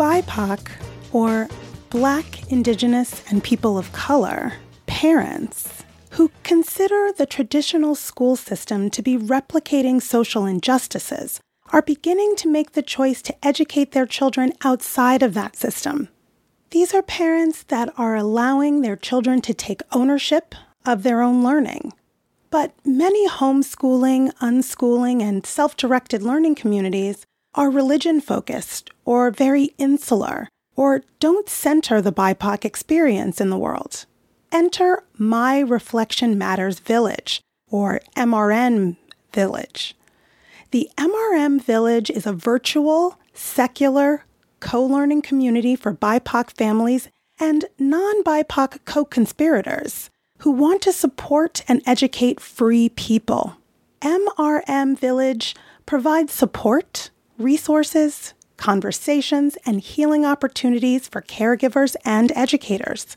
BIPOC, or Black, Indigenous, and People of Color, parents who consider the traditional school system to be replicating social injustices are beginning to make the choice to educate their children outside of that system. These are parents that are allowing their children to take ownership of their own learning. But many homeschooling, unschooling, and self directed learning communities are religion focused or very insular or don't center the BIPOC experience in the world. Enter My Reflection Matters Village or MRM Village. The MRM Village is a virtual, secular, co learning community for BIPOC families and non BIPOC co conspirators who want to support and educate free people. MRM Village provides support, resources, conversations, and healing opportunities for caregivers and educators.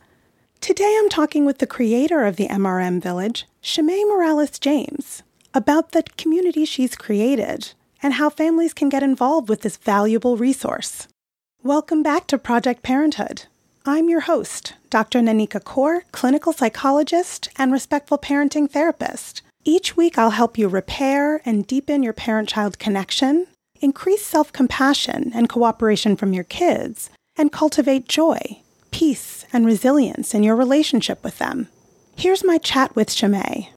Today I'm talking with the creator of the MRM Village, Chemay Morales James, about the community she's created and how families can get involved with this valuable resource. Welcome back to Project Parenthood. I'm your host, Dr. Nanika Coor, clinical psychologist and respectful parenting therapist. Each week, I'll help you repair and deepen your parent child connection increase self compassion and cooperation from your kids, and cultivate joy, peace, and resilience in your relationship with them. Here's my chat with Chemay.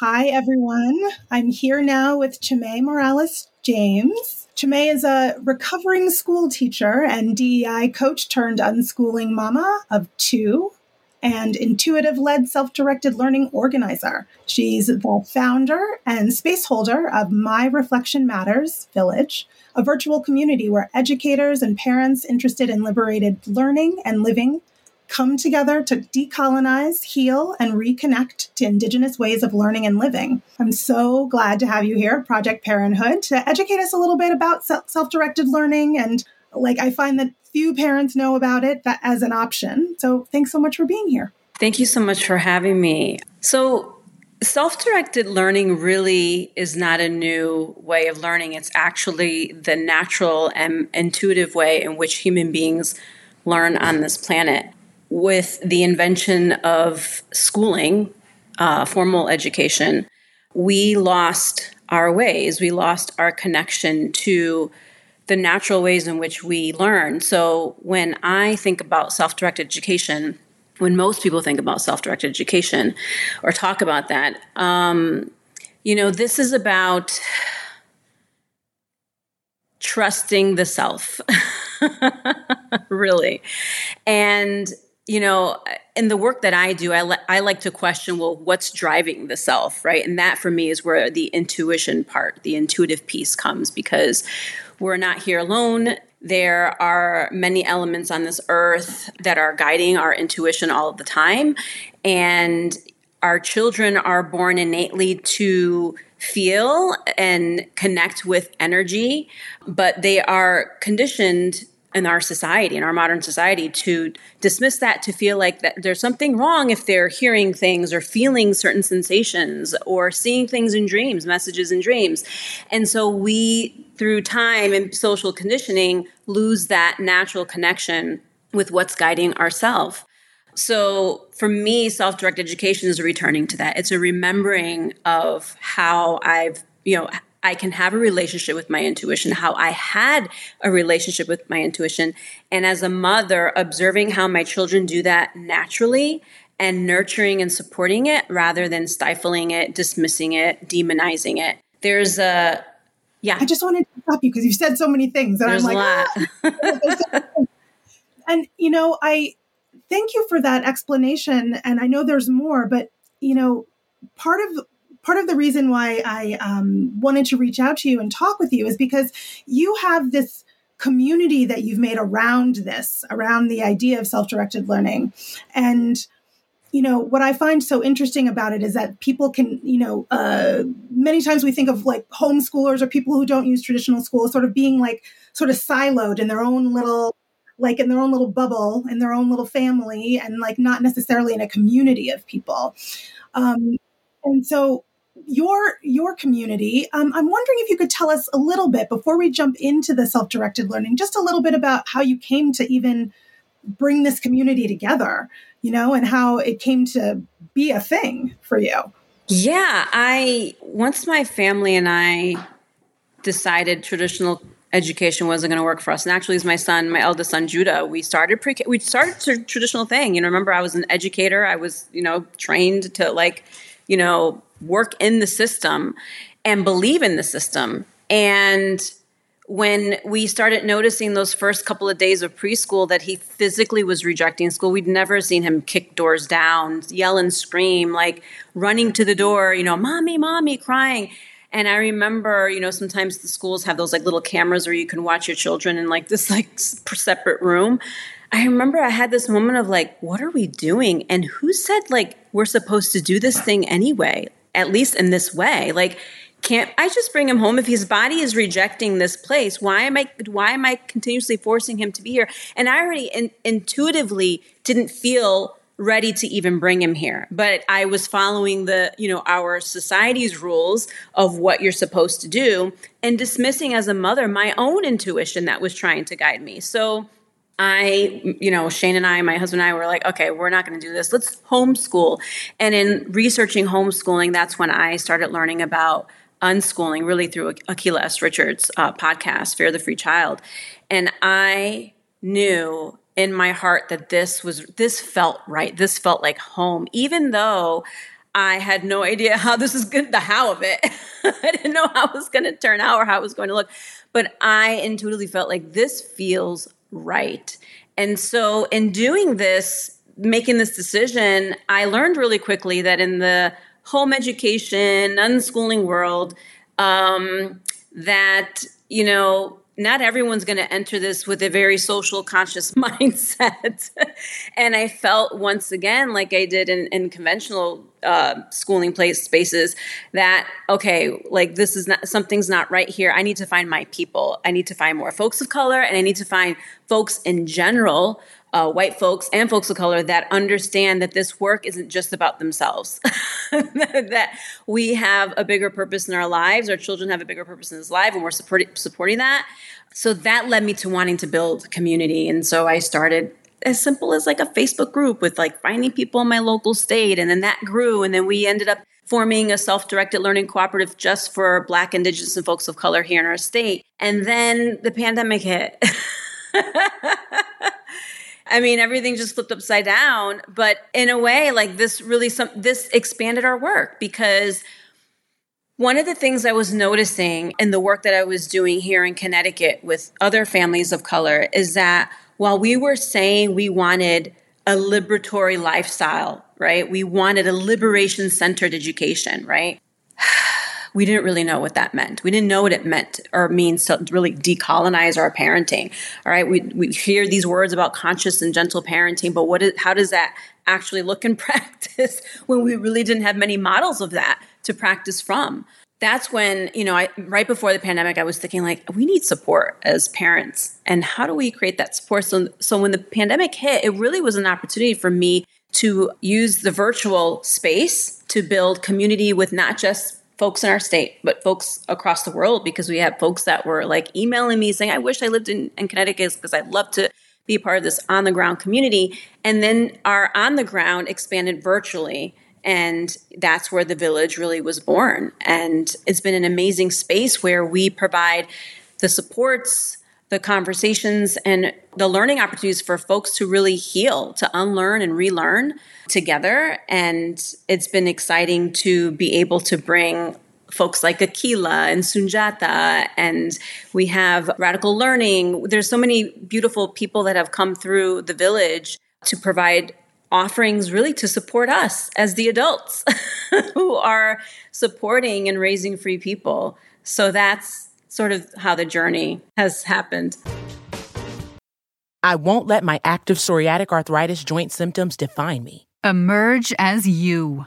Hi, everyone. I'm here now with Chemay Morales James. Chemay is a recovering school teacher and DEI coach turned unschooling mama of two and intuitive led self directed learning organizer. She's the founder and space holder of My Reflection Matters Village, a virtual community where educators and parents interested in liberated learning and living come together to decolonize, heal, and reconnect to Indigenous ways of learning and living. I'm so glad to have you here Project Parenthood to educate us a little bit about self directed learning. And like, I find that few parents know about it as an option. So thanks so much for being here. Thank you so much for having me. So, Self directed learning really is not a new way of learning. It's actually the natural and intuitive way in which human beings learn on this planet. With the invention of schooling, uh, formal education, we lost our ways. We lost our connection to the natural ways in which we learn. So when I think about self directed education, when most people think about self directed education or talk about that, um, you know, this is about trusting the self, really. And, you know, in the work that I do, I, li- I like to question, well, what's driving the self, right? And that for me is where the intuition part, the intuitive piece comes because we're not here alone There are many elements on this earth that are guiding our intuition all the time. And our children are born innately to feel and connect with energy, but they are conditioned in our society, in our modern society, to dismiss that, to feel like that there's something wrong if they're hearing things or feeling certain sensations or seeing things in dreams, messages in dreams. And so we, through time and social conditioning, lose that natural connection with what's guiding ourself. So for me, self directed education is a returning to that. It's a remembering of how I've, you know, I can have a relationship with my intuition, how I had a relationship with my intuition. And as a mother, observing how my children do that naturally and nurturing and supporting it rather than stifling it, dismissing it, demonizing it. There's a, yeah. I just wanted to stop you because you've said so many things. And There's I'm like, ah. and you know, I thank you for that explanation. And I know there's more, but you know, part of part of the reason why I um, wanted to reach out to you and talk with you is because you have this community that you've made around this, around the idea of self directed learning. And you know what i find so interesting about it is that people can you know uh, many times we think of like homeschoolers or people who don't use traditional school sort of being like sort of siloed in their own little like in their own little bubble in their own little family and like not necessarily in a community of people um, and so your your community. Um, I'm wondering if you could tell us a little bit before we jump into the self directed learning, just a little bit about how you came to even bring this community together, you know, and how it came to be a thing for you. Yeah, I once my family and I decided traditional education wasn't going to work for us. And actually, as my son, my eldest son Judah, we started pre we started traditional thing. You know, remember I was an educator. I was you know trained to like you know work in the system and believe in the system. And when we started noticing those first couple of days of preschool that he physically was rejecting school, we'd never seen him kick doors down, yell and scream, like running to the door, you know, mommy, mommy, crying. And I remember, you know, sometimes the schools have those like little cameras where you can watch your children in like this like separate room. I remember I had this moment of like, what are we doing? And who said like we're supposed to do this thing anyway? at least in this way. Like, can't I just bring him home if his body is rejecting this place? Why am I why am I continuously forcing him to be here? And I already in, intuitively didn't feel ready to even bring him here but i was following the you know our society's rules of what you're supposed to do and dismissing as a mother my own intuition that was trying to guide me so I, you know, Shane and I, my husband and I were like, okay, we're not going to do this. Let's homeschool. And in researching homeschooling, that's when I started learning about unschooling, really through Akilah S. Richards' uh, podcast, Fear the Free Child. And I knew in my heart that this was, this felt right. This felt like home, even though I had no idea how this is good, the how of it. I didn't know how it was going to turn out or how it was going to look. But I intuitively felt like this feels right. And so, in doing this, making this decision, I learned really quickly that in the home education, unschooling world, um, that, you know, not everyone's going to enter this with a very social conscious mindset. and I felt once again, like I did in, in conventional uh, schooling place spaces, that, okay, like this is not, something's not right here. I need to find my people. I need to find more folks of color and I need to find folks in general uh, white folks and folks of color that understand that this work isn't just about themselves, that we have a bigger purpose in our lives, our children have a bigger purpose in this life, and we're supporting supporting that. So that led me to wanting to build community, and so I started as simple as like a Facebook group with like finding people in my local state, and then that grew, and then we ended up forming a self-directed learning cooperative just for Black, Indigenous, and folks of color here in our state, and then the pandemic hit. I mean, everything just flipped upside down. But in a way, like this really, some this expanded our work because one of the things I was noticing in the work that I was doing here in Connecticut with other families of color is that while we were saying we wanted a liberatory lifestyle, right? We wanted a liberation centered education, right? We didn't really know what that meant. We didn't know what it meant or means to really decolonize our parenting. All right, we we hear these words about conscious and gentle parenting, but what is how does that actually look in practice when we really didn't have many models of that to practice from? That's when, you know, I right before the pandemic I was thinking like we need support as parents. And how do we create that support so so when the pandemic hit, it really was an opportunity for me to use the virtual space to build community with not just folks in our state, but folks across the world because we have folks that were like emailing me saying, I wish I lived in, in Connecticut because I'd love to be part of this on the ground community. And then our on the ground expanded virtually. And that's where the village really was born. And it's been an amazing space where we provide the supports, the conversations, and the learning opportunities for folks to really heal, to unlearn and relearn together. And it's been exciting to be able to bring folks like Akilah and Sunjata, and we have radical learning. There's so many beautiful people that have come through the village to provide offerings really to support us as the adults who are supporting and raising free people. So that's sort of how the journey has happened. I won't let my active psoriatic arthritis joint symptoms define me. Emerge as you.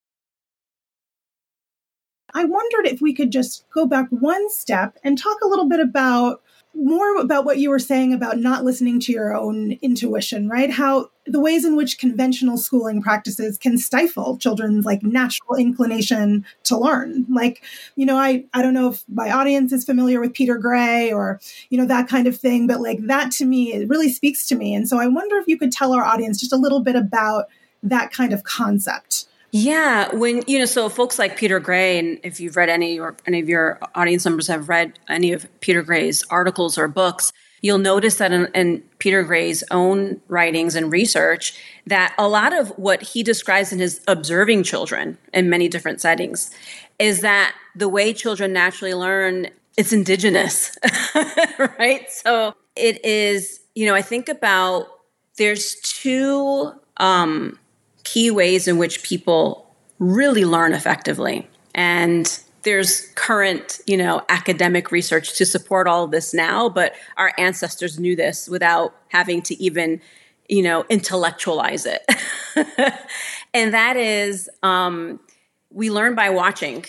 I wondered if we could just go back one step and talk a little bit about more about what you were saying about not listening to your own intuition, right? How the ways in which conventional schooling practices can stifle children's like natural inclination to learn. Like, you know, I I don't know if my audience is familiar with Peter Gray or, you know, that kind of thing, but like that to me it really speaks to me. And so I wonder if you could tell our audience just a little bit about that kind of concept. Yeah, when you know, so folks like Peter Gray, and if you've read any or any of your audience members have read any of Peter Gray's articles or books, you'll notice that in, in, Peter Gray's own writings and research, that a lot of what he describes in his observing children in many different settings is that the way children naturally learn, it's indigenous, right? So it is, you know, I think about there's two. Um, key ways in which people really learn effectively. And there's current, you know, academic research to support all of this now, but our ancestors knew this without having to even, you know, intellectualize it. and that is, um, we learn by watching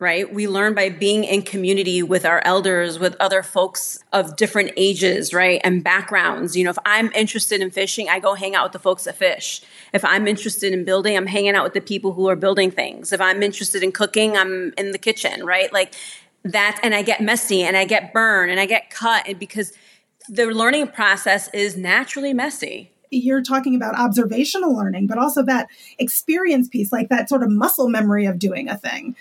right? We learn by being in community with our elders, with other folks of different ages, right? And backgrounds. You know, if I'm interested in fishing, I go hang out with the folks that fish. If I'm interested in building, I'm hanging out with the people who are building things. If I'm interested in cooking, I'm in the kitchen, right? Like that and I get messy and I get burned and I get cut and because the learning process is naturally messy. You're talking about observational learning, but also that experience piece, like that sort of muscle memory of doing a thing.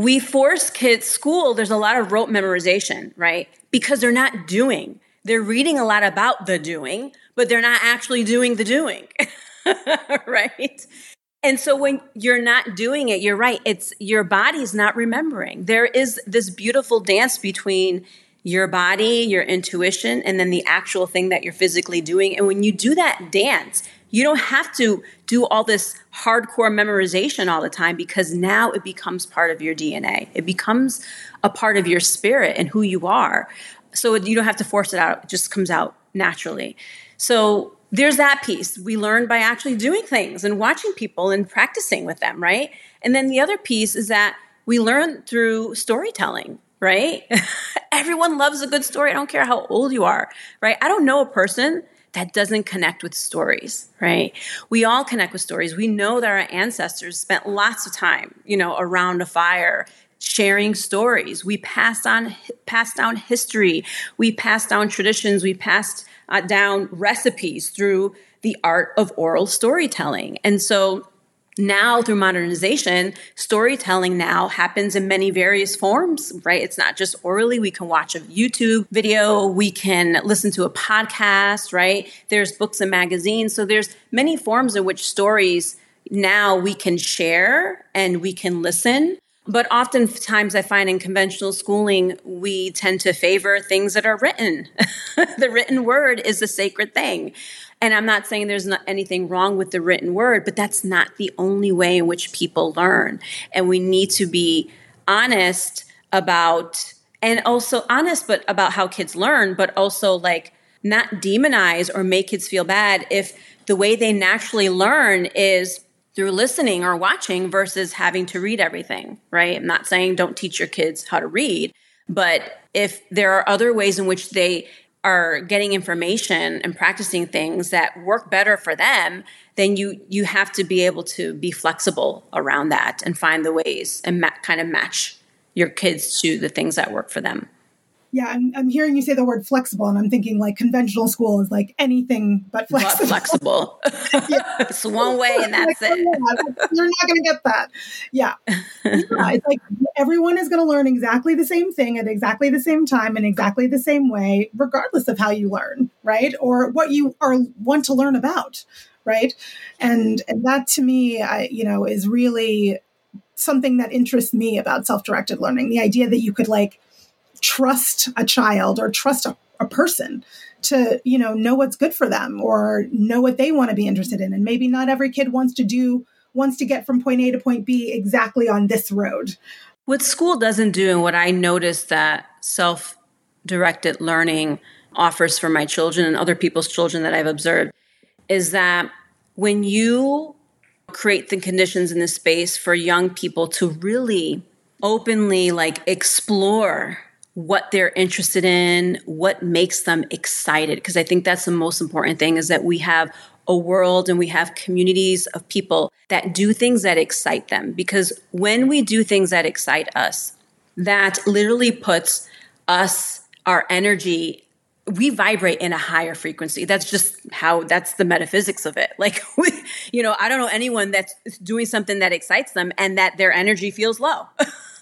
We force kids, school, there's a lot of rote memorization, right? Because they're not doing. They're reading a lot about the doing, but they're not actually doing the doing, right? And so when you're not doing it, you're right. It's your body's not remembering. There is this beautiful dance between your body, your intuition, and then the actual thing that you're physically doing. And when you do that dance, you don't have to do all this hardcore memorization all the time because now it becomes part of your DNA. It becomes a part of your spirit and who you are. So you don't have to force it out, it just comes out naturally. So there's that piece. We learn by actually doing things and watching people and practicing with them, right? And then the other piece is that we learn through storytelling right? Everyone loves a good story. I don't care how old you are, right? I don't know a person that doesn't connect with stories, right? We all connect with stories. We know that our ancestors spent lots of time, you know, around a fire sharing stories. We passed on passed down history. We passed down traditions. We passed uh, down recipes through the art of oral storytelling. And so now through modernization storytelling now happens in many various forms right? It's not just orally. We can watch a youtube video. We can listen to a podcast right? There's books and magazines. So there's many forms in which stories now we can share and we can listen. But oftentimes I find in conventional schooling, we tend to favor things that are written. the written word is a sacred thing. And I'm not saying there's not anything wrong with the written word, but that's not the only way in which people learn. And we need to be honest about, and also honest, but about how kids learn, but also like not demonize or make kids feel bad if the way they naturally learn is through listening or watching versus having to read everything, right? I'm not saying don't teach your kids how to read, but if there are other ways in which they are getting information and practicing things that work better for them then you you have to be able to be flexible around that and find the ways and ma- kind of match your kids to the things that work for them yeah I'm, I'm hearing you say the word flexible and i'm thinking like conventional school is like anything but flexible, flexible. it's one way and that's like, it. you're not going to get that. Yeah. yeah it's like everyone is going to learn exactly the same thing at exactly the same time in exactly the same way regardless of how you learn right? Or what you are want to learn about right? And and that to me I, you know is really something that interests me about self-directed learning the idea that you could like trust a child or trust a, a person to you know know what's good for them or know what they want to be interested in. And maybe not every kid wants to do wants to get from point a to point b exactly on this road. What school doesn't do and what i noticed that self directed learning offers for my children and other people's children that i've observed is that when you create the conditions in the space for young people to really openly like explore what they're interested in, what makes them excited. Because I think that's the most important thing is that we have a world and we have communities of people that do things that excite them. Because when we do things that excite us, that literally puts us, our energy, we vibrate in a higher frequency. That's just how, that's the metaphysics of it. Like, we, you know, I don't know anyone that's doing something that excites them and that their energy feels low.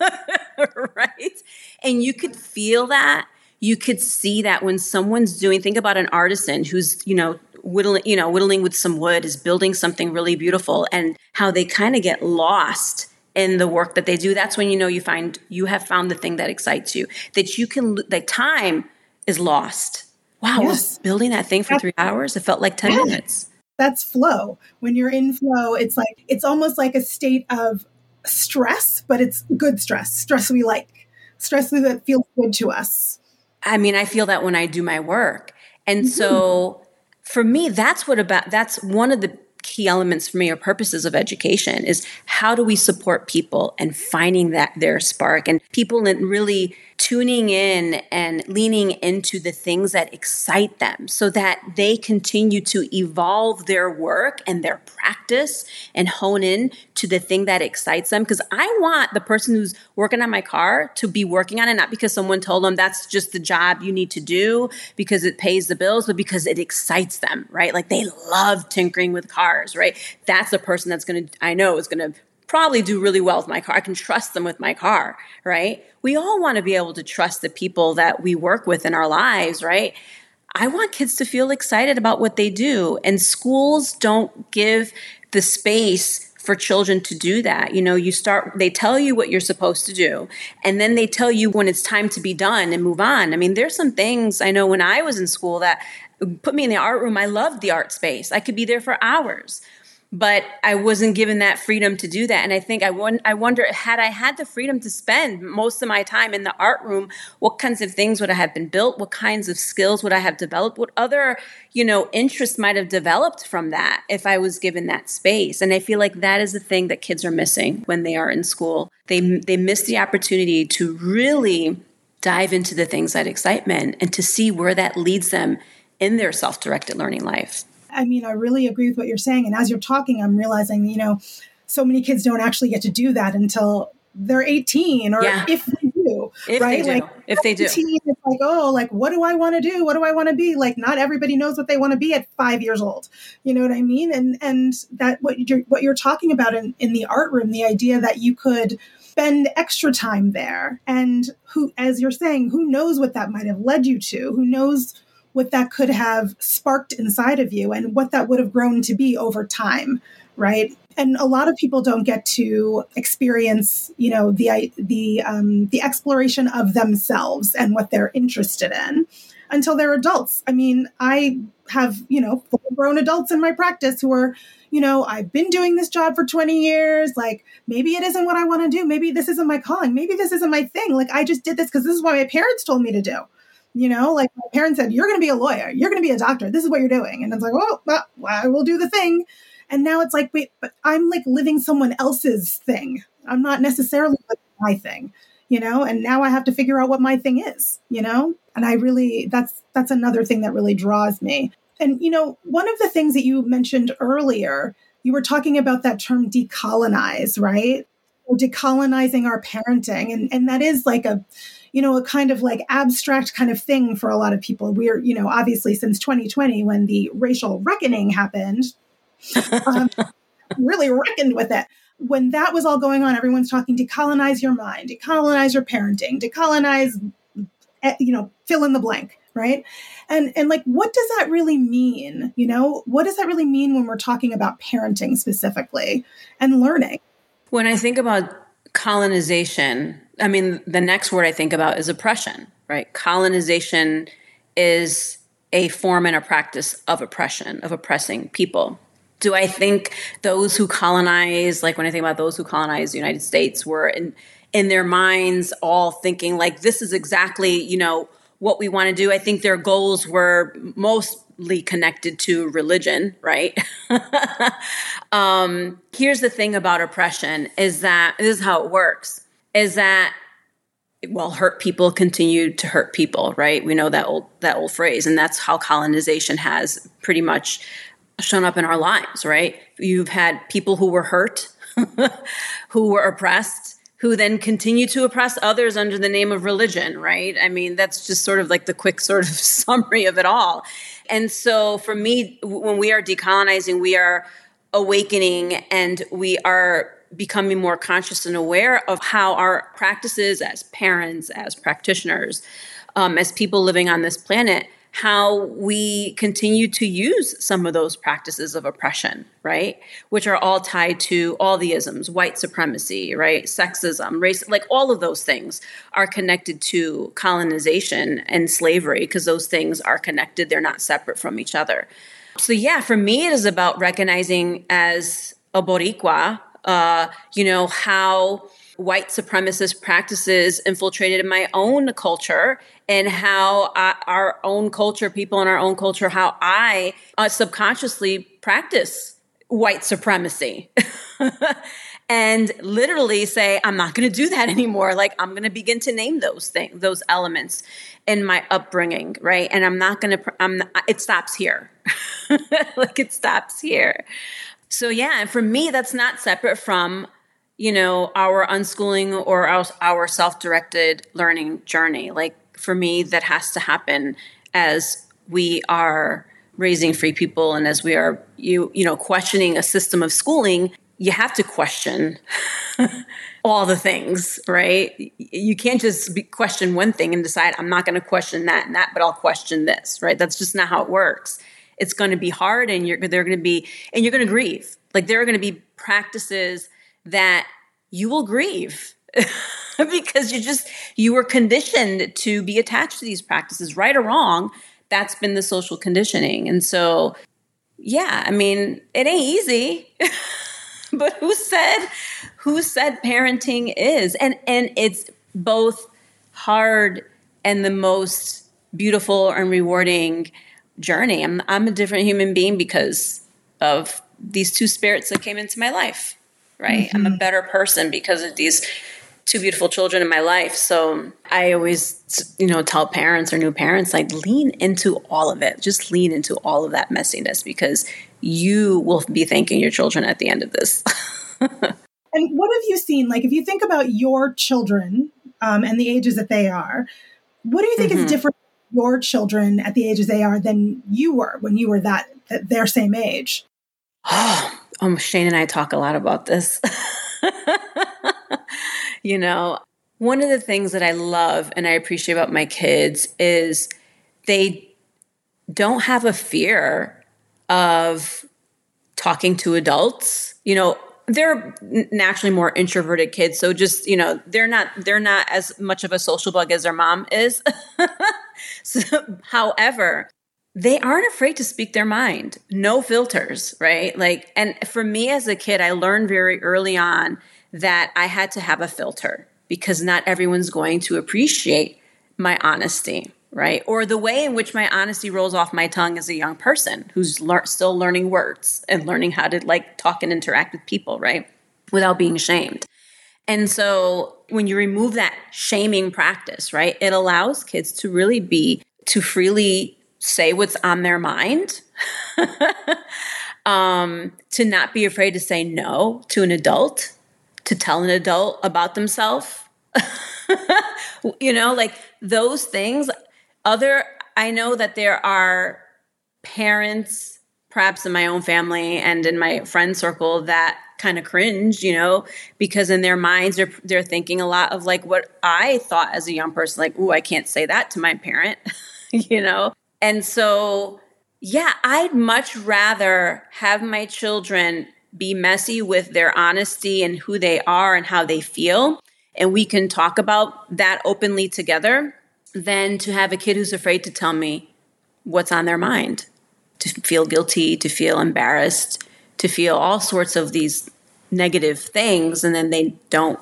right? And you could feel that. You could see that when someone's doing, think about an artisan who's, you know, whittling, you know, whittling with some wood is building something really beautiful and how they kind of get lost in the work that they do. That's when you know you find you have found the thing that excites you. That you can that time is lost. Wow, yes. building that thing for three hours. It felt like 10 yeah. minutes. That's flow. When you're in flow, it's like it's almost like a state of stress, but it's good stress, stress we like, stress that feels good to us. I mean, I feel that when I do my work. And mm-hmm. so for me, that's what about, that's one of the key elements for me or purposes of education is how do we support people and finding that their spark and people and really tuning in and leaning into the things that excite them so that they continue to evolve their work and their practice and hone in to the thing that excites them. Because I want the person who's working on my car to be working on it, not because someone told them that's just the job you need to do because it pays the bills, but because it excites them, right? Like they love tinkering with cars, right? That's the person that's going to, I know is going to probably do really well with my car. I can trust them with my car, right? We all want to be able to trust the people that we work with in our lives, right? I want kids to feel excited about what they do, and schools don't give the space for children to do that. You know, you start, they tell you what you're supposed to do, and then they tell you when it's time to be done and move on. I mean, there's some things I know when I was in school that put me in the art room. I loved the art space. I could be there for hours but I wasn't given that freedom to do that. And I think I, won- I wonder, had I had the freedom to spend most of my time in the art room, what kinds of things would I have been built? What kinds of skills would I have developed? What other, you know, interests might have developed from that if I was given that space? And I feel like that is the thing that kids are missing when they are in school. They, they miss the opportunity to really dive into the things that excite men and to see where that leads them in their self-directed learning life. I mean, I really agree with what you're saying. And as you're talking, I'm realizing, you know, so many kids don't actually get to do that until they're 18 or yeah. if they do, if right? They do. Like if they do. It's like, oh, like, what do I want to do? What do I want to be? Like, not everybody knows what they want to be at five years old. You know what I mean? And, and that what you're, what you're talking about in, in the art room, the idea that you could spend extra time there and who, as you're saying, who knows what that might have led you to? Who knows what that could have sparked inside of you and what that would have grown to be over time, right? And a lot of people don't get to experience, you know, the the um, the exploration of themselves and what they're interested in until they're adults. I mean, I have, you know, grown adults in my practice who are, you know, I've been doing this job for 20 years. Like, maybe it isn't what I want to do. Maybe this isn't my calling. Maybe this isn't my thing. Like, I just did this because this is what my parents told me to do. You know, like my parents said, you're going to be a lawyer, you're going to be a doctor. This is what you're doing. And it's like, oh, well, I will do the thing. And now it's like, wait, but I'm like living someone else's thing. I'm not necessarily my thing, you know. And now I have to figure out what my thing is, you know. And I really, that's that's another thing that really draws me. And you know, one of the things that you mentioned earlier, you were talking about that term decolonize, right? decolonizing our parenting, and and that is like a you know, a kind of like abstract kind of thing for a lot of people. We're, you know, obviously since 2020, when the racial reckoning happened, um, really reckoned with it. When that was all going on, everyone's talking decolonize your mind, decolonize your parenting, decolonize, eh, you know, fill in the blank, right? And and like, what does that really mean? You know, what does that really mean when we're talking about parenting specifically and learning? When I think about colonization, I mean, the next word I think about is oppression, right? Colonization is a form and a practice of oppression, of oppressing people. Do I think those who colonize, like when I think about those who colonized the United States, were in in their minds all thinking like this is exactly, you know, what we want to do? I think their goals were mostly connected to religion, right? um, here's the thing about oppression is that this is how it works is that well hurt people continue to hurt people right? We know that old that old phrase and that's how colonization has pretty much shown up in our lives right? You've had people who were hurt who were oppressed who then continue to oppress others under the name of religion right? I mean that's just sort of like the quick sort of summary of it all. And so for me when we are decolonizing we are awakening and we are becoming more conscious and aware of how our practices as parents, as practitioners, um, as people living on this planet, how we continue to use some of those practices of oppression, right? Which are all tied to all the isms, white supremacy, right? Sexism, race, like all of those things are connected to colonization and slavery because those things are connected. They're not separate from each other. So, yeah, for me, it is about recognizing as a Boricua uh, you know, how white supremacist practices infiltrated in my own culture and how uh, our own culture, people in our own culture, how I uh, subconsciously practice white supremacy. and literally say, I'm not going to do that anymore. Like, I'm going to begin to name those things, those elements in my upbringing, right? And I'm not going to, I'm, not, it stops here. like, it stops here. So, yeah, and for me, that's not separate from, you know, our unschooling or our, our self directed learning journey. Like, for me, that has to happen as we are raising free people and as we are you you know questioning a system of schooling you have to question all the things, right? You can't just be, question one thing and decide, I'm not going to question that and that, but I'll question this, right? That's just not how it works. It's going to be hard and you're, they're going to be, and you're going to grieve. Like there are going to be practices that you will grieve because you just, you were conditioned to be attached to these practices, right or wrong. That's been the social conditioning. And so, yeah, I mean, it ain't easy. but who said who said parenting is and and it's both hard and the most beautiful and rewarding journey i'm i'm a different human being because of these two spirits that came into my life right mm-hmm. i'm a mm-hmm. better person because of these two beautiful children in my life. So I always, you know, tell parents or new parents, like, lean into all of it. Just lean into all of that messiness because you will be thanking your children at the end of this. and what have you seen? Like, if you think about your children um, and the ages that they are, what do you think mm-hmm. is different your children at the ages they are than you were when you were that, their same age? Oh, um, Shane and I talk a lot about this. you know, one of the things that I love and I appreciate about my kids is they don't have a fear of talking to adults. You know, they're naturally more introverted kids, so just, you know, they're not they're not as much of a social bug as their mom is. however, they aren't afraid to speak their mind. No filters, right? Like and for me as a kid, I learned very early on that I had to have a filter because not everyone's going to appreciate my honesty, right? Or the way in which my honesty rolls off my tongue as a young person who's lear- still learning words and learning how to like talk and interact with people, right? Without being shamed. And so when you remove that shaming practice, right, it allows kids to really be, to freely say what's on their mind. um, to not be afraid to say no to an adult to tell an adult about themselves. you know, like those things. Other, I know that there are parents, perhaps in my own family and in my friend circle, that kind of cringe, you know, because in their minds they're they're thinking a lot of like what I thought as a young person, like, "Ooh, I can't say that to my parent," you know, and so yeah, I'd much rather have my children be messy with their honesty and who they are and how they feel. And we can talk about that openly together than to have a kid who's afraid to tell me what's on their mind, to feel guilty, to feel embarrassed, to feel all sorts of these negative things. And then they don't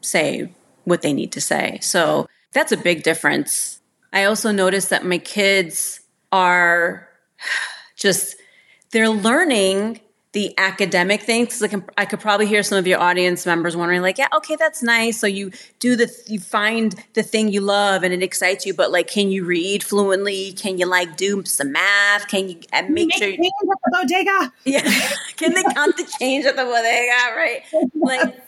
say what they need to say. So that's a big difference. I also noticed that my kids are just, they're learning the academic things like I could probably hear some of your audience members wondering like yeah okay that's nice. So you do the you find the thing you love and it excites you but like can you read fluently? Can you like do some math? Can you uh, make, make sure you, at the bodega? Yeah. Can they count the change at the bodega right? Like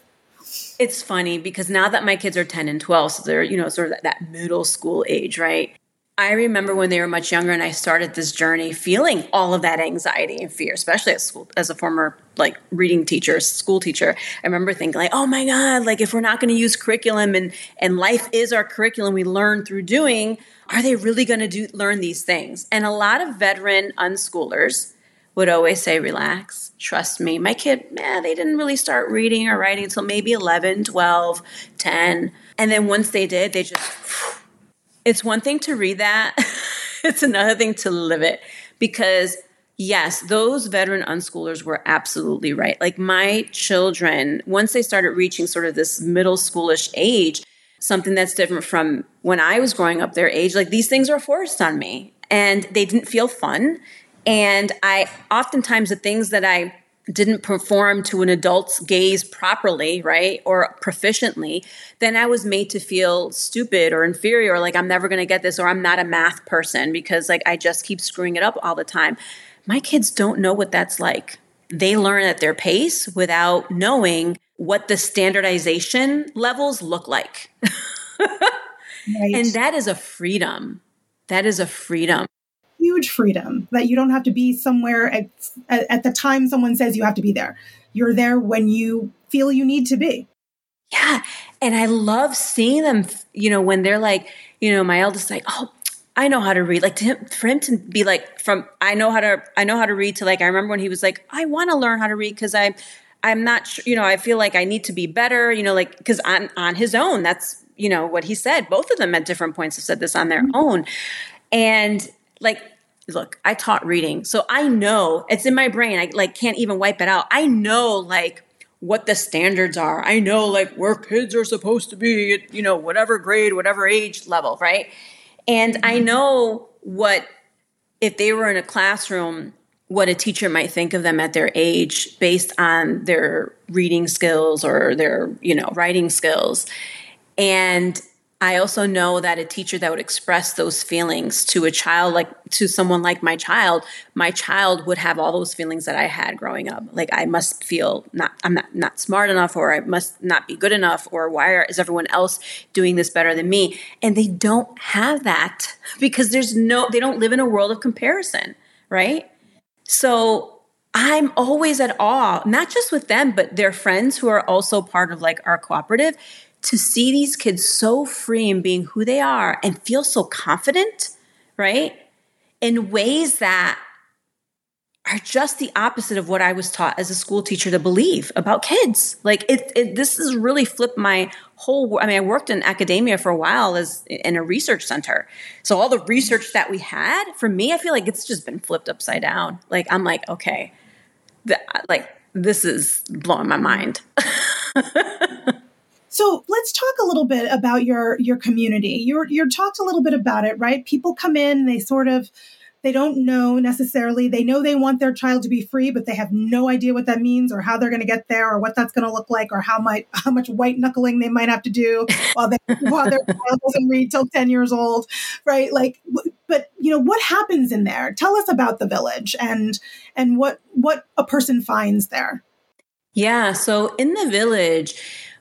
it's funny because now that my kids are 10 and 12 so they're you know sort of that, that middle school age right I remember when they were much younger and I started this journey feeling all of that anxiety and fear, especially as school, as a former like reading teacher, school teacher. I remember thinking like, oh my God, like if we're not going to use curriculum and, and life is our curriculum we learn through doing, are they really going to do learn these things? And a lot of veteran unschoolers would always say, relax, trust me. My kid, man, they didn't really start reading or writing until maybe 11, 12, 10. And then once they did, they just it's one thing to read that, it's another thing to live it because yes, those veteran unschoolers were absolutely right. Like my children, once they started reaching sort of this middle schoolish age, something that's different from when I was growing up their age, like these things were forced on me and they didn't feel fun. And I oftentimes the things that I didn't perform to an adult's gaze properly, right, or proficiently, then I was made to feel stupid or inferior, or like I'm never going to get this, or I'm not a math person because like I just keep screwing it up all the time. My kids don't know what that's like. They learn at their pace without knowing what the standardization levels look like. right. And that is a freedom. That is a freedom huge freedom that you don't have to be somewhere at, at the time someone says you have to be there. You're there when you feel you need to be. Yeah. And I love seeing them, you know, when they're like, you know, my eldest like, oh, I know how to read. Like to him, for him to be like, from I know how to, I know how to read to like, I remember when he was like, I want to learn how to read because I'm, I'm not sure, you know, I feel like I need to be better, you know, like, because on on his own, that's you know what he said. Both of them at different points have said this on their mm-hmm. own, and like look i taught reading so i know it's in my brain i like can't even wipe it out. I know like what the standards are. I know like where kids are supposed to be at you know whatever grade whatever age level right? And i mm-hmm. know what if they were in a classroom what a teacher might think of them at their age based on their reading skills or their you know writing skills. And I also know that a teacher that would express those feelings to a child, like to someone like my child, my child would have all those feelings that I had growing up. Like I must feel not, I'm not, not smart enough, or I must not be good enough, or why is everyone else doing this better than me? And they don't have that because there's no, they don't live in a world of comparison, right? So I'm always at awe, not just with them, but their friends who are also part of like our cooperative to see these kids so free in being who they are and feel so confident, right? In ways that are just the opposite of what I was taught as a school teacher to believe about kids. Like it, it this has really flipped my whole. I mean, I worked in academia for a while as in a research center. So all the research that we had, for me, I feel like it's just been flipped upside down. Like I'm like, okay, the, like this is blowing my mind. So let's talk a little bit about your your community. You're you're talked a little bit about it, right? People come in, they sort of they don't know necessarily. They know they want their child to be free, but they have no idea what that means or how they're going to get there or what that's going to look like or how might how much white knuckling they might have to do while they while their child doesn't read till 10 years old, right? Like but you know what happens in there? Tell us about the village and and what what a person finds there. Yeah, so in the village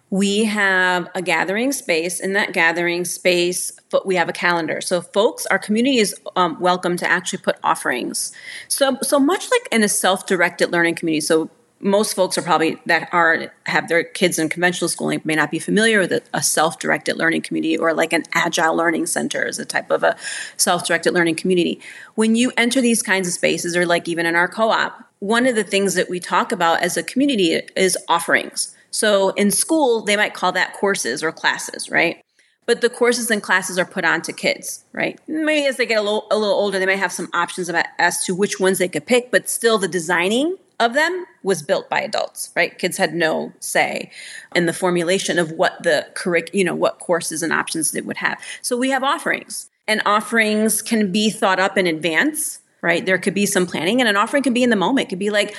we have a gathering space. In that gathering space, we have a calendar. So, folks, our community is um, welcome to actually put offerings. So, so much like in a self-directed learning community. So, most folks are probably that are have their kids in conventional schooling may not be familiar with a, a self-directed learning community or like an agile learning center is a type of a self-directed learning community. When you enter these kinds of spaces, or like even in our co-op, one of the things that we talk about as a community is offerings. So in school, they might call that courses or classes, right? But the courses and classes are put on to kids, right? Maybe as they get a little, a little older, they might have some options about as to which ones they could pick, but still the designing of them was built by adults, right? Kids had no say in the formulation of what the curric, you know, what courses and options they would have. So we have offerings, and offerings can be thought up in advance, right? There could be some planning, and an offering can be in the moment. It could be like,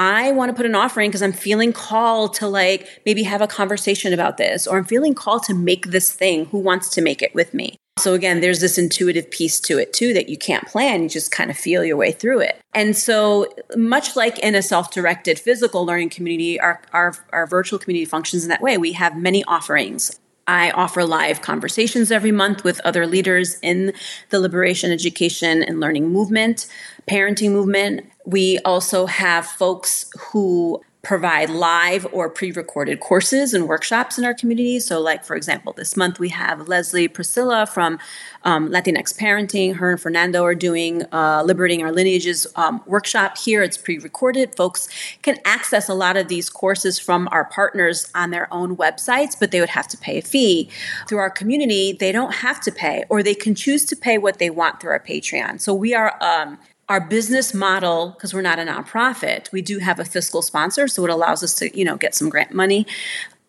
I want to put an offering because I'm feeling called to like maybe have a conversation about this, or I'm feeling called to make this thing. Who wants to make it with me? So again, there's this intuitive piece to it too that you can't plan. You just kind of feel your way through it. And so much like in a self-directed physical learning community, our, our, our virtual community functions in that way. We have many offerings. I offer live conversations every month with other leaders in the liberation, education, and learning movement, parenting movement. We also have folks who provide live or pre-recorded courses and workshops in our community. So, like for example, this month we have Leslie Priscilla from um, Latinx Parenting. Her and Fernando are doing uh, Liberating Our Lineages um, workshop here. It's pre-recorded. Folks can access a lot of these courses from our partners on their own websites, but they would have to pay a fee. Through our community, they don't have to pay, or they can choose to pay what they want through our Patreon. So we are um, our business model because we're not a nonprofit we do have a fiscal sponsor so it allows us to you know get some grant money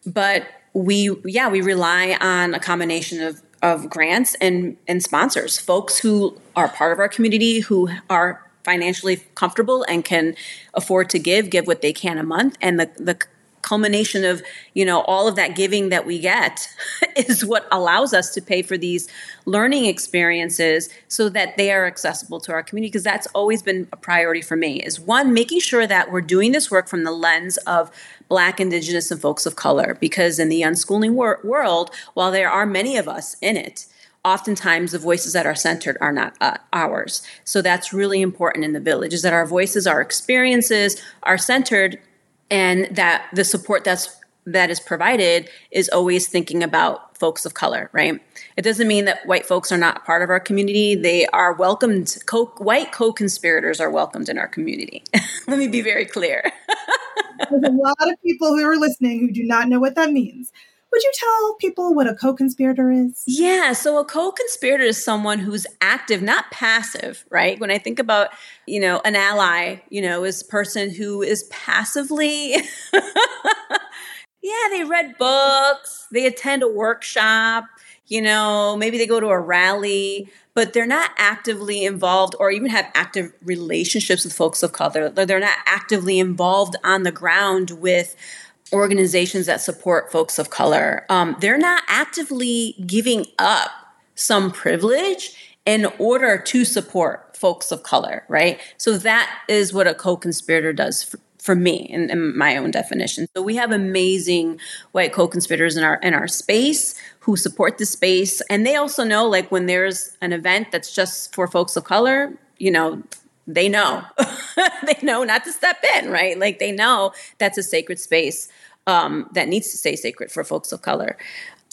but we yeah we rely on a combination of of grants and and sponsors folks who are part of our community who are financially comfortable and can afford to give, give what they can a month. And the, the culmination of you know all of that giving that we get is what allows us to pay for these learning experiences so that they are accessible to our community because that's always been a priority for me is one making sure that we're doing this work from the lens of black indigenous and folks of color because in the unschooling wor- world while there are many of us in it oftentimes the voices that are centered are not uh, ours. So that's really important in the village is that our voices our experiences are centered and that the support that's that is provided is always thinking about folks of color, right? It doesn't mean that white folks are not part of our community. They are welcomed. Co- white co-conspirators are welcomed in our community. Let me be very clear. There's a lot of people who are listening who do not know what that means. Would you tell people what a co conspirator is? Yeah, so a co conspirator is someone who's active, not passive, right? When I think about, you know, an ally, you know, is a person who is passively, yeah, they read books, they attend a workshop, you know, maybe they go to a rally, but they're not actively involved or even have active relationships with folks of color. They're not actively involved on the ground with organizations that support folks of color, um, they're not actively giving up some privilege in order to support folks of color, right? So that is what a co-conspirator does for, for me in, in, my own definition. So we have amazing white co-conspirators in our in our space who support the space, and they also know like when there's an event that's just for folks of color, you know, they know. They know not to step in right? Like they know that's a sacred space um, that needs to stay sacred for folks of color.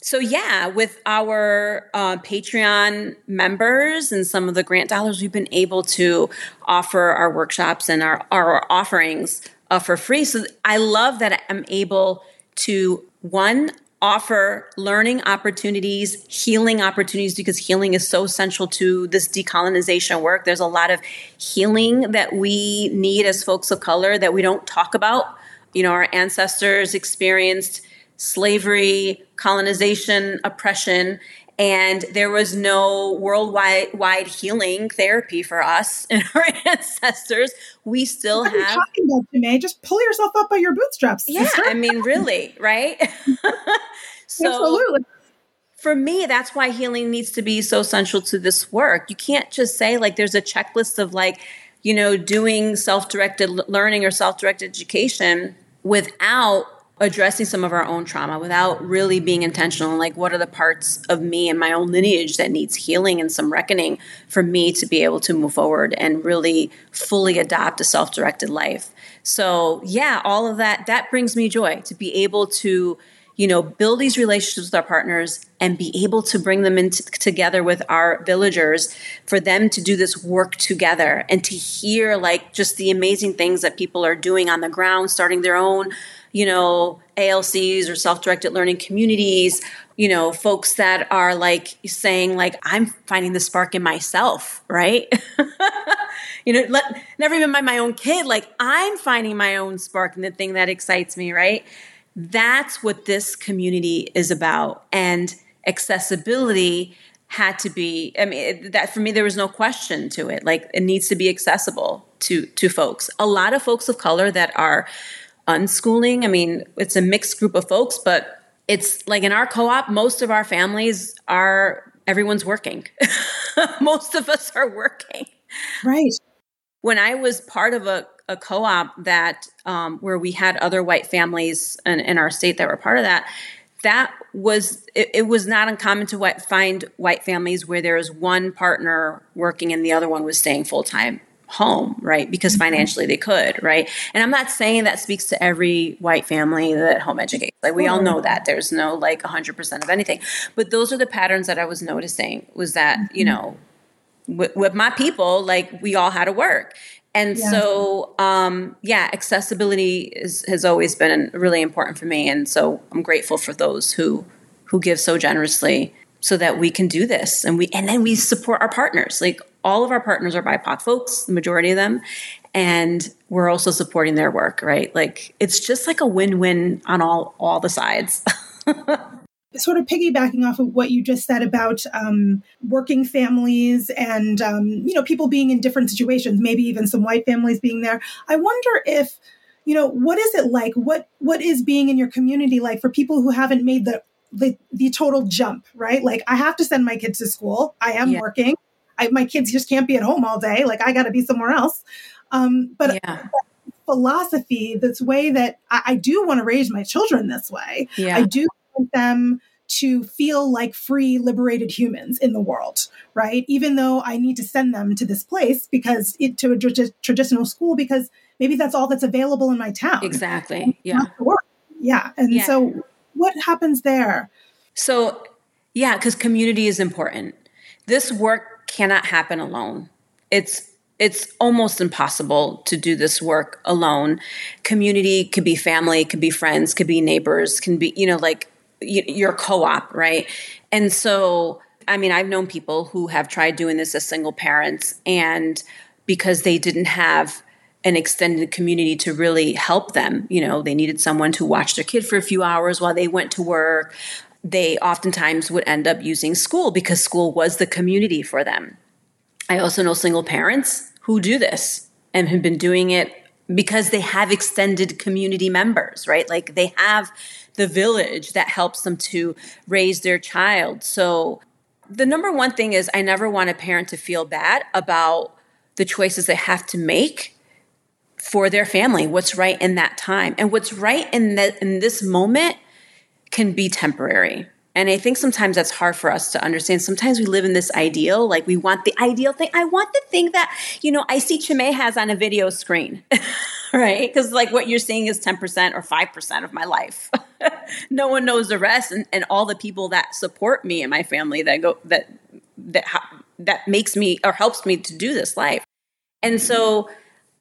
So yeah with our uh, patreon members and some of the grant dollars we've been able to offer our workshops and our, our offerings uh, for free. So i love that i'm able to one offer learning opportunities, healing opportunities, because healing is so central to this decolonization work. There's a lot of healing that we need as folks of color that we don't talk about. You know, our ancestors experienced slavery, colonization, oppression, and there was no worldwide wide healing therapy for us and our ancestors. We still what have. Are you talking about, Chemay? Just pull yourself up by your bootstraps. Yeah, sister. I mean, really, right? so, Absolutely. For me, that's why healing needs to be so central to this work. You can't just say like there's a checklist of like, you know, doing self-directed learning or self-directed education without addressing some of our own trauma without really being intentional. Like what are the parts of me and my own lineage that needs healing and some reckoning for me to be able to move forward and really fully adopt a self-directed life? So yeah all of that that brings me joy to be able to you know build these relationships with our partners and be able to bring them in t- together with our villagers for them to do this work together and to hear like just the amazing things that people are doing on the ground starting their own you know, ALCs or self-directed learning communities, you know, folks that are like saying like I'm finding the spark in myself, right? you know, let, never even by my own kid, like I'm finding my own spark and the thing that excites me, right? That's what this community is about. And accessibility had to be i mean that for me there was no question to it like it needs to be accessible to to folks a lot of folks of color that are unschooling. I mean, it's a mixed group of folks, but it's like in our co-op, most of our families are everyone's working. most of us are working. Right. When I was part of a, a co-op that um, where we had other white families in, in, our state that were part of that, that was it, it was not uncommon to white, find white families where there was one partner working and the other one was staying full time home, right? Because mm-hmm. financially they could, right? And I'm not saying that speaks to every white family that home educates. Like we all know that there's no like 100% of anything. But those are the patterns that I was noticing was that, you mm-hmm. know, with, with my people, like we all had to work. And yeah. so, um, yeah, accessibility is, has always been really important for me. And so I'm grateful for those who, who give so generously so that we can do this and we and then we support our partners like all of our partners are bipoc folks the majority of them and we're also supporting their work right? Like it's just like a win-win on all all the sides. Sort of piggybacking off of what you just said about um, working families and um, you know people being in different situations maybe even some white families being there. I wonder if you know what is it like? What what is being in your community like for people who haven't made the the, the total jump right? Like i have to send my kids to school. I am yeah. working I, my kids just can't be at home all day like i got to be somewhere else um, but, yeah. philosophy this way that I, I do want to raise my children this way yeah. i do want them to feel like free, liberated humans in the world, right? Even though I need to send them to this place because it, to a tra- traditional school because maybe that's all that's available in my town. Exactly. Yeah. Yeah. And yeah. so what happens there? So, yeah, because community is important. This work cannot happen alone. It's it's almost impossible to do this work alone. Community could be family, could be friends, could be neighbors, can be, you know, like your co-op, right? And so, I mean, I've known people who have tried doing this as single parents and because they didn't have an extended community to really help them, you know, they needed someone to watch their kid for a few hours while they went to work. They oftentimes would end up using school because school was the community for them. I also know single parents who do this and have been doing it because they have extended community members, right? Like they have the village that helps them to raise their child. So the number one thing is I never want a parent to feel bad about the choices they have to make for their family, what's right in that time. And what's right in that in this moment can be temporary. And I think sometimes that's hard for us to understand. Sometimes we live in this ideal, like we want the ideal thing. I want the thing that, you know, I see Chemay has on a video screen, right? Because like what you're seeing is 10% or 5% of my life. no one knows the rest. And, and all the people that support me and my family that go, that, that, that makes me or helps me to do this life. And so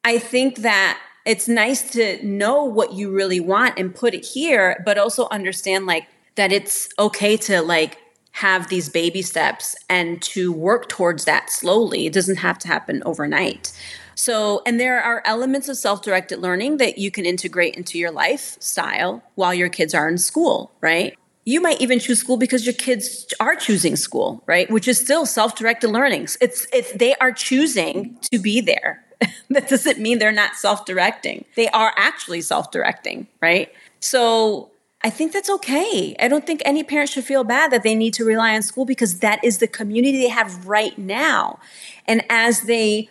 I think that it's nice to know what you really want and put it here, but also understand like, that it's okay to like have these baby steps and to work towards that slowly. It doesn't have to happen overnight. So, and there are elements of self directed learning that you can integrate into your lifestyle while your kids are in school, right? You might even choose school because your kids are choosing school, right? Which is still self directed learning. It's, it's, they are choosing to be there. that doesn't mean they're not self directing. They are actually self directing, right? So, I think that's okay. I don't think any parent should feel bad that they need to rely on school because that is the community they have right now. And as they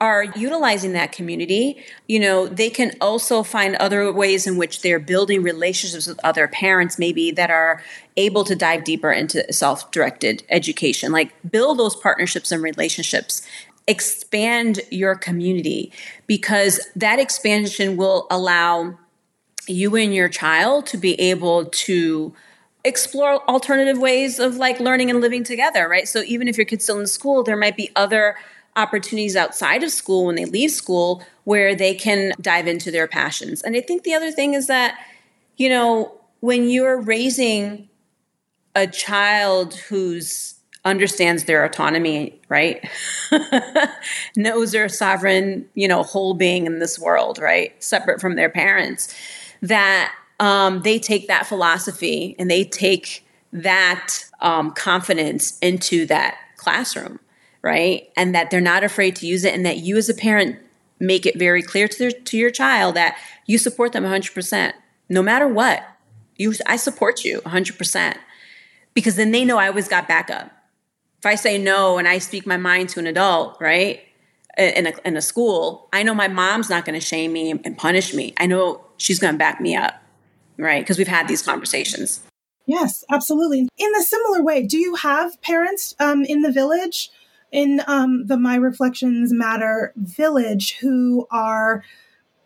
are utilizing that community, you know, they can also find other ways in which they're building relationships with other parents, maybe that are able to dive deeper into self directed education. Like build those partnerships and relationships expand your community because that expansion will allow you and your child to be able to explore alternative ways of like learning and living together, right? So even if your kid's still in school, there might be other opportunities outside of school when they leave school where they can dive into their passions. And I think the other thing is that, you know, when you're raising a child who's understands their autonomy, right? Knows their sovereign, you know, whole being in this world, right? Separate from their parents that um, they take that philosophy and they take that um, confidence into that classroom, right? And that they're not afraid to use it, and that you as a parent make it very clear to, their, to your child that you support them 100%, no matter what. You, I support you 100%, because then they know I always got backup. If I say no and I speak my mind to an adult, right? In a, in a school, I know my mom's not going to shame me and punish me. I know she's going to back me up, right? Because we've had these conversations. Yes, absolutely. In a similar way, do you have parents um, in the village, in um, the My Reflections Matter village, who are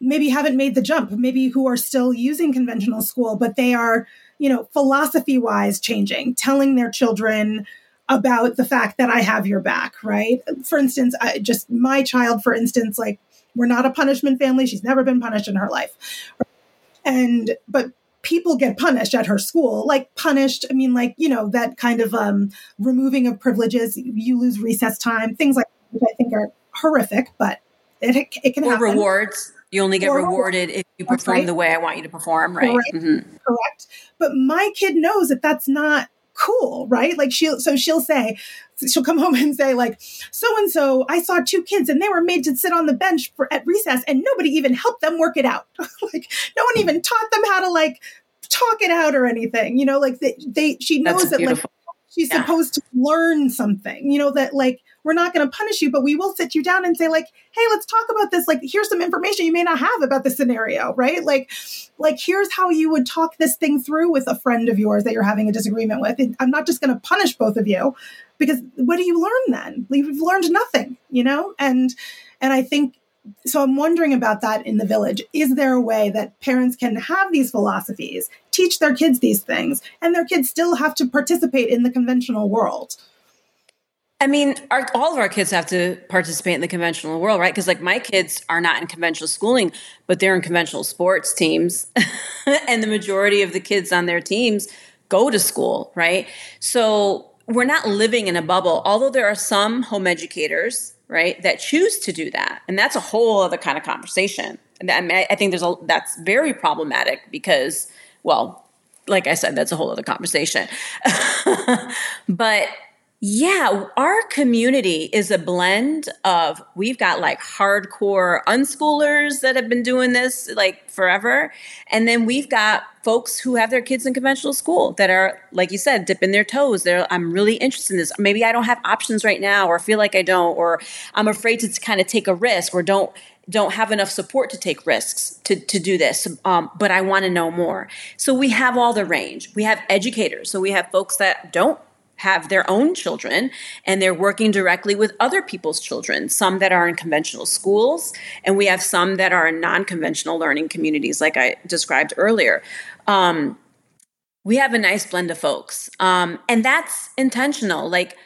maybe haven't made the jump, maybe who are still using conventional school, but they are, you know, philosophy wise changing, telling their children about the fact that I have your back, right? For instance, I, just my child, for instance, like we're not a punishment family. She's never been punished in her life. And, but people get punished at her school, like punished. I mean, like, you know, that kind of um, removing of privileges, you lose recess time, things like which I think are horrific, but it, it can or happen. rewards. You only get Or- rewarded if you perform right. the way I want you to perform, right? Correct. Mhm. correct but my kid knows that that's not cool right? Like she'll so she'll say she'll come home and say like so and so i saw two kids and they were made to sit on the bench for at recess and nobody even helped them work it out. Like no one even taught them how to like talk it out or anything you know? Like they, they she knows that like she's Yeah. supposed to learn something you know that like we're not going to punish you but we will sit you down and say like hey let's talk about this. Like here's some information you may not have about the scenario right? Like like here's how you would talk this thing through with a friend of yours that you're having a disagreement with. And i'm not just going to punish both of you because what do you learn then? You've learned nothing you know? And and i think so i'm wondering about that in the village. Is there a way that parents can have these philosophies teach their kids these things and their kids still have to participate in the conventional world I mean, our, all of our kids have to participate in the conventional world, right? Because like my kids are not in conventional schooling, but they're in conventional sports teams, and the majority of the kids on their teams go to school, right? So we're not living in a bubble. Although there are some home educators, right, that choose to do that, and that's a whole other kind of conversation. And I, mean, I- think there's a that's very problematic because, well, like I said, that's a whole other conversation. but yeah, our community is a blend of we've got like hardcore unschoolers that have been doing this like forever. And then we've got folks who have their kids in conventional school that are, like you said, dipping their toes. They're, I'm really interested in this. Maybe I don't have options right now, or feel like I don't, or I'm afraid to kind of take a risk, or don't don't have enough support to take risks to, to do this, um, but I want to know more. So we have all the range. We have educators. So we have folks that don't have their own children and they're working directly with other people's children, some that are in conventional schools, and we have some that are in non conventional learning communities, like I described earlier. Um, we have a nice blend of folks, um, and that's intentional. Like,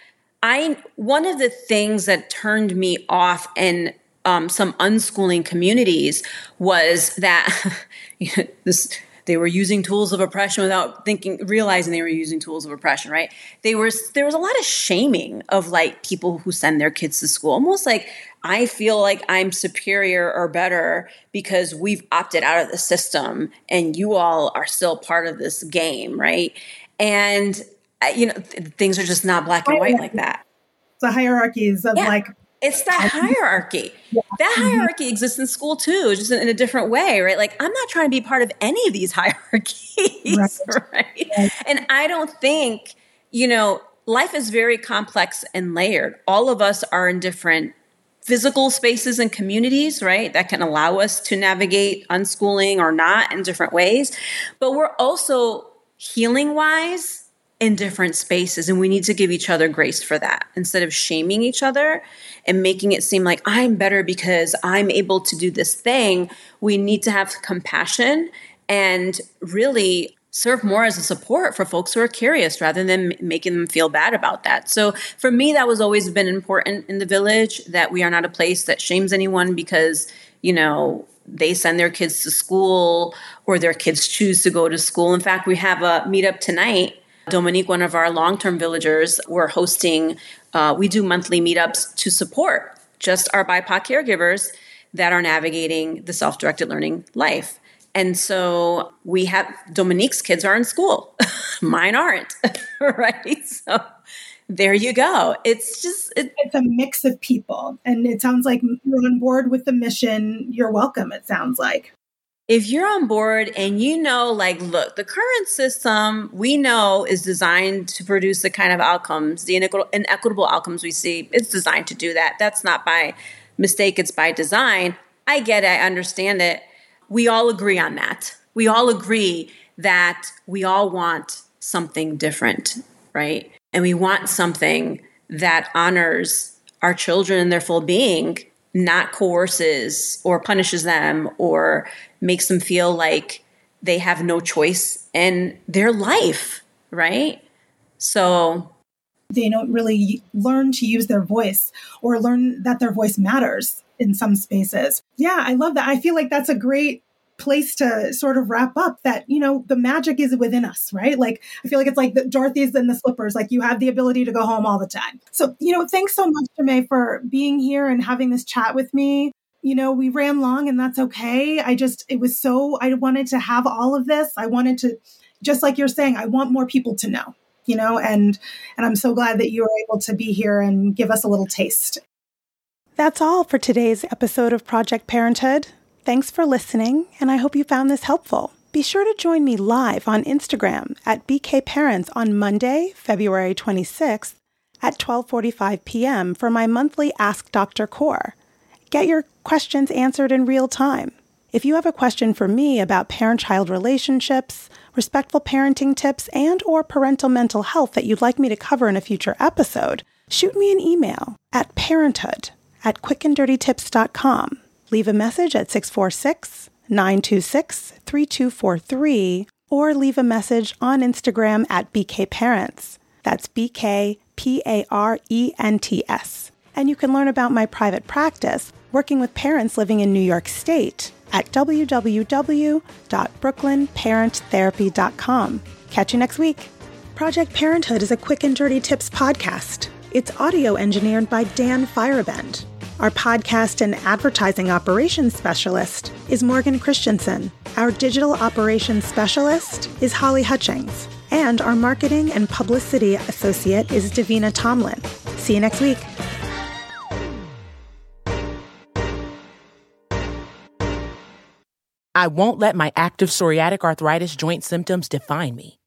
I, one of the things that turned me off in um, some unschooling communities was that this they were using tools of oppression without thinking realizing they were using tools of oppression right? They were there was a lot of shaming of like people who send their kids to school. Almost like i feel like i'm superior or better because we've opted out of the system and you all are still part of this game right? And uh, you know th- things are just not black and white like that. the hierarchies of Yeah. like it's that hierarchy. That mm-hmm. hierarchy exists in school too, just in, in a different way, right? Like I'm not trying to be part of any of these hierarchies, right? And I don't think, you know, life is very complex and layered. All of us are in different physical spaces and communities, right? That can allow us to navigate unschooling or not in different ways. But we're also healing wise in different spaces and we need to give each other grace for that. Instead of shaming each other and making it seem like I'm better because I'm able to do this thing we need to have compassion and really serve more as a support for folks who are curious rather than making them feel bad about that. So for me that was always been important in the village that we are not a place that shames anyone because you know they send their kids to school or their kids choose to go to school. In fact we have a meetup tonight Dominique, one of our long term villagers, we're hosting, uh, we do monthly meetups to support just our BIPOC caregivers that are navigating the self directed learning life. And so we have Dominique's kids are in school, mine aren't, right? So there you go. It's just, it, it's a mix of people and it sounds like you're on board with the mission you're welcome it sounds like if you're on board and you know, like, look, the current system we know is designed to produce the kind of outcomes, the inequitable, outcomes we see, it's designed to do that. That's not by mistake, it's by design. I get it, I understand it. We all agree on that. We all agree that we all want something different, right? And we want something that honors our children and their full being, not coerces or punishes them or makes them feel like they have no choice in their life, right? So they don't really learn to use their voice or learn that their voice matters in some spaces. Yeah, I love that. I feel like that's a great place to sort of wrap up that you know the magic is within us right like i feel like it's like the dorothy's and the slippers like you have the ability to go home all the time so you know thanks so much Chemay, for being here and having this chat with me you know, we ran long and that's okay. I just, it was so, I wanted to have all of this. I wanted to, just like you're saying, I want more people to know, you know, and, and I'm so glad that you were able to be here and give us a little taste. That's all for today's episode of Project Parenthood. Thanks for listening, and I hope you found this helpful. Be sure to join me live on Instagram at BK Parents on Monday, February 26th at 12:45 p.m. for my monthly Ask Dr. Coor. Get your questions answered in real time. If you have a question for me about parent-child relationships, respectful parenting tips, and or parental mental health that you'd like me to cover in a future episode, shoot me an email at parenthood at quickanddirtytips.com. Leave a message at 646 926 3243 or leave a message on Instagram at BK Parents. That's B K P A R E N T S. And you can learn about my private practice working with parents living in New York State at www.brooklynparenttherapy.com. Catch you next week. Project Parenthood is a quick and dirty tips podcast. It's audio engineered by Dan Feierabend. Our podcast and advertising operations specialist is Morgan Christensen. Our digital operations specialist is Holly Hutchings. And our marketing and publicity associate is Davina Tomlin. See you next week. I won't let my active psoriatic arthritis joint symptoms define me.